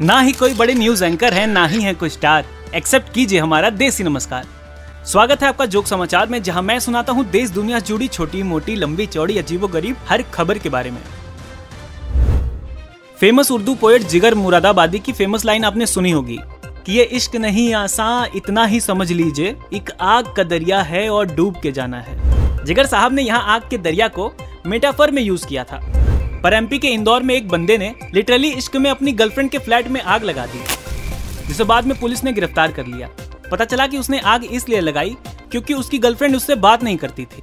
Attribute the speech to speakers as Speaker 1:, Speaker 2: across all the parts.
Speaker 1: ना ही कोई बड़े न्यूज़ एंकर हैं, ना ही है कोई स्टार एक्सेप्ट कीजिए हमारा देसी नमस्कार। स्वागत है आपका जोक समाचार में, जहाँ मैं सुनाता हूँ देश, दुनिया जुड़ी छोटी, मोटी, लंबी, चौड़ी, अजीबो गरीब हर खबर के बारे में। फ़ेमस उर्दू पोएट जिगर मुरादाबादी की फ़ेमस लाइन आपने सुनी होगी कि ये इश्क नहीं आसा इतना ही समझ लीजिए, एक आग का दरिया है और डूब के जाना है। जिगर साहब ने यहाँ आग के दरिया को मेटाफर में यूज़ किया था। पर एमपी के इंदौर में एक बंदे ने लिटरली इश्क में अपनी गर्लफ्रेंड के फ्लैट में आग लगा दी, जिसे बाद में पुलिस ने गिरफ़्तार कर लिया। पता चला कि उसने आग इसलिए लगाई क्योंकि उसकी गर्लफ्रेंड उससे बात नहीं करती थी।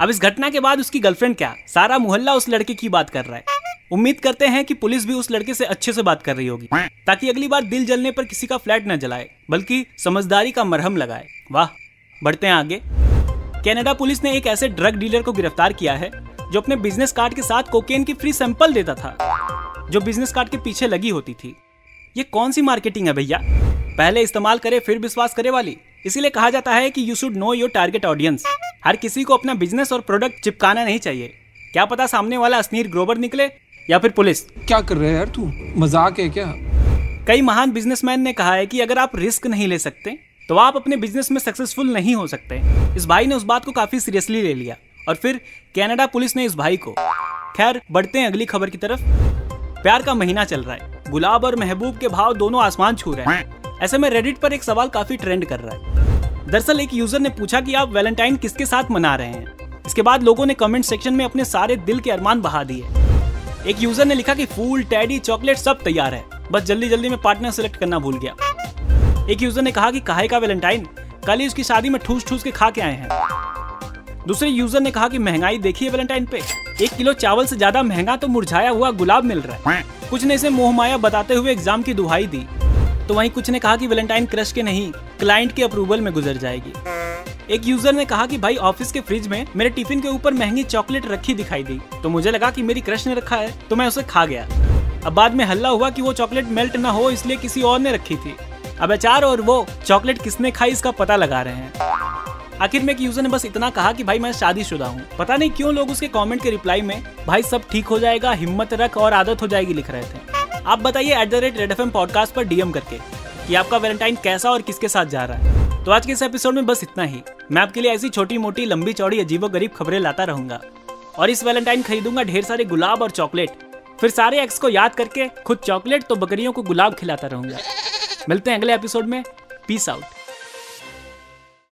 Speaker 1: अब इस घटना के बाद उसकी गर्लफ्रेंड क्या? सारा मोहल्ला उस लड़के की बात कर रहा है। उम्मीद करते हैं कि पुलिस भी उस लड़के से अच्छे से बात कर रही होगी, ताकि अगली बार दिल जलने पर किसी का फ्लैट न जलाए, बल्कि समझदारी का मरहम लगाए। वाह, बढ़ते हैं आगे। कनाडा पुलिस ने एक ऐसे ड्रग डीलर को गिरफ़्तार किया है जो अपने बिज़नेस कार्ड के साथ कोकेन की फ्री सैंपल देता था जो बिज़नेस कार्ड के पीछे लगी होती थी। ये कौन सी मार्केटिंग है भैया? पहले इस्तेमाल करे फिर विश्वास करे वाली। इसीलिए कहा जाता है कि you should know your target audience हर किसी को अपना बिज़नेस और प्रोडक्ट चिपकाना नहीं चाहिए। क्या पता सामने वाला असनीर ग्रोवर निकले या फिर पुलिस।
Speaker 2: क्या कर रहे हैं यार तू? मज़ाक है क्या?
Speaker 1: कई महान बिजनेसमैन ने कहा है कि अगर आप रिस्क नहीं ले सकते तो आप अपने बिज़नेस में सक्सेसफुल नहीं हो सकते। इस भाई ने उस बात को काफ़ी सीरियसली ले लिया। और फिर कनाडा पुलिस ने इस भाई को। खैर, बढ़ते हैं अगली खबर की तरफ़। प्यार का महीना चल रहा है। गुलाब और महबूब के भाव दोनों आसमान छू रहे हैं। ऐसे में रेडिट पर एक सवाल काफ़ी ट्रेंड कर रहा है। दरअसल एक यूज़र ने पूछा कि आप वैलेंटाइन किसके साथ मना रहे हैं? इसके बाद लोगों ने कमेंट सेक्शन में अपने सारे दिल के अरमान बहा दिए। एक यूज़र ने लिखा कि फूल टैडी चॉकलेट सब तैयार है। बस जल्दी जल्दी में पार्टनर सेलेक्ट करना भूल गया। एक यूज़र ने कहा कि काहे का वैलेंटाइन कल ही उसकी शादी में ठूस ठूस के खा के आए हैं। दूसरे यूज़र ने कहा कि महँगाई देखिए वैलेंटाइन पे। एक किलो चावल से ज़्यादा महँगा तो मुरझाया हुआ गुलाब मिल रहा है। कुछ ने इसे मोह माया बताते हुए एग्ज़ाम की दुहाई दी। तो वहीं कुछ ने कहा कि वैलेंटाइन क्रश के नहीं, क्लाइंट के अप्रूवल में गुजर जाएगी। एक यूज़र ने कहा कि भाई ऑफ़िस के फ्रिज में मेरे टिफ़िन के ऊपर महँगी चॉकलेट रखी दिखाई दी। तो मुझे लगा कि मेरी क्रश ने रखा है तो मैं उसे खा गया। अब बाद में हल्ला हुआ कि वो चॉकलेट मेल्ट ना हो, इसलिए किसी और ने रखी थी। अब अचार और वो चॉकलेट किसने खाई इसका पता लगा रहे हैं। आखिर में एक यूज़र ने बस इतना कहा कि भाई मैं शादीशुदा हूँ। पता नहीं क्यों लोग उसके कमेंट के रिप्लाई में, भाई सब ठीक हो जाएगा, हिम्मत रख और आदत हो जाएगी लिख रहे थे। आप बताइए at the rate red FM M पॉडकास्ट पर डीएम करके कि आपका वैलेंटाइन कैसा और किसके साथ जा रहा है। तो आज के इस एपिसोड में बस इतना ही। मैं आपके लिए ऐसी छोटी मोटी लंबी चौड़ी अजीबो गरीब खबरें लाता रहूँगा। और इस वैलेंटाइन खरीदूँगा ढेर सारे गुलाब और चॉकलेट फिर सारे एक्स को याद करके खुद चॉकलेट तो बकरियों को गुलाब खिलाता रहूँगा। मिलते हैं अगले एपिसोड में। Peace out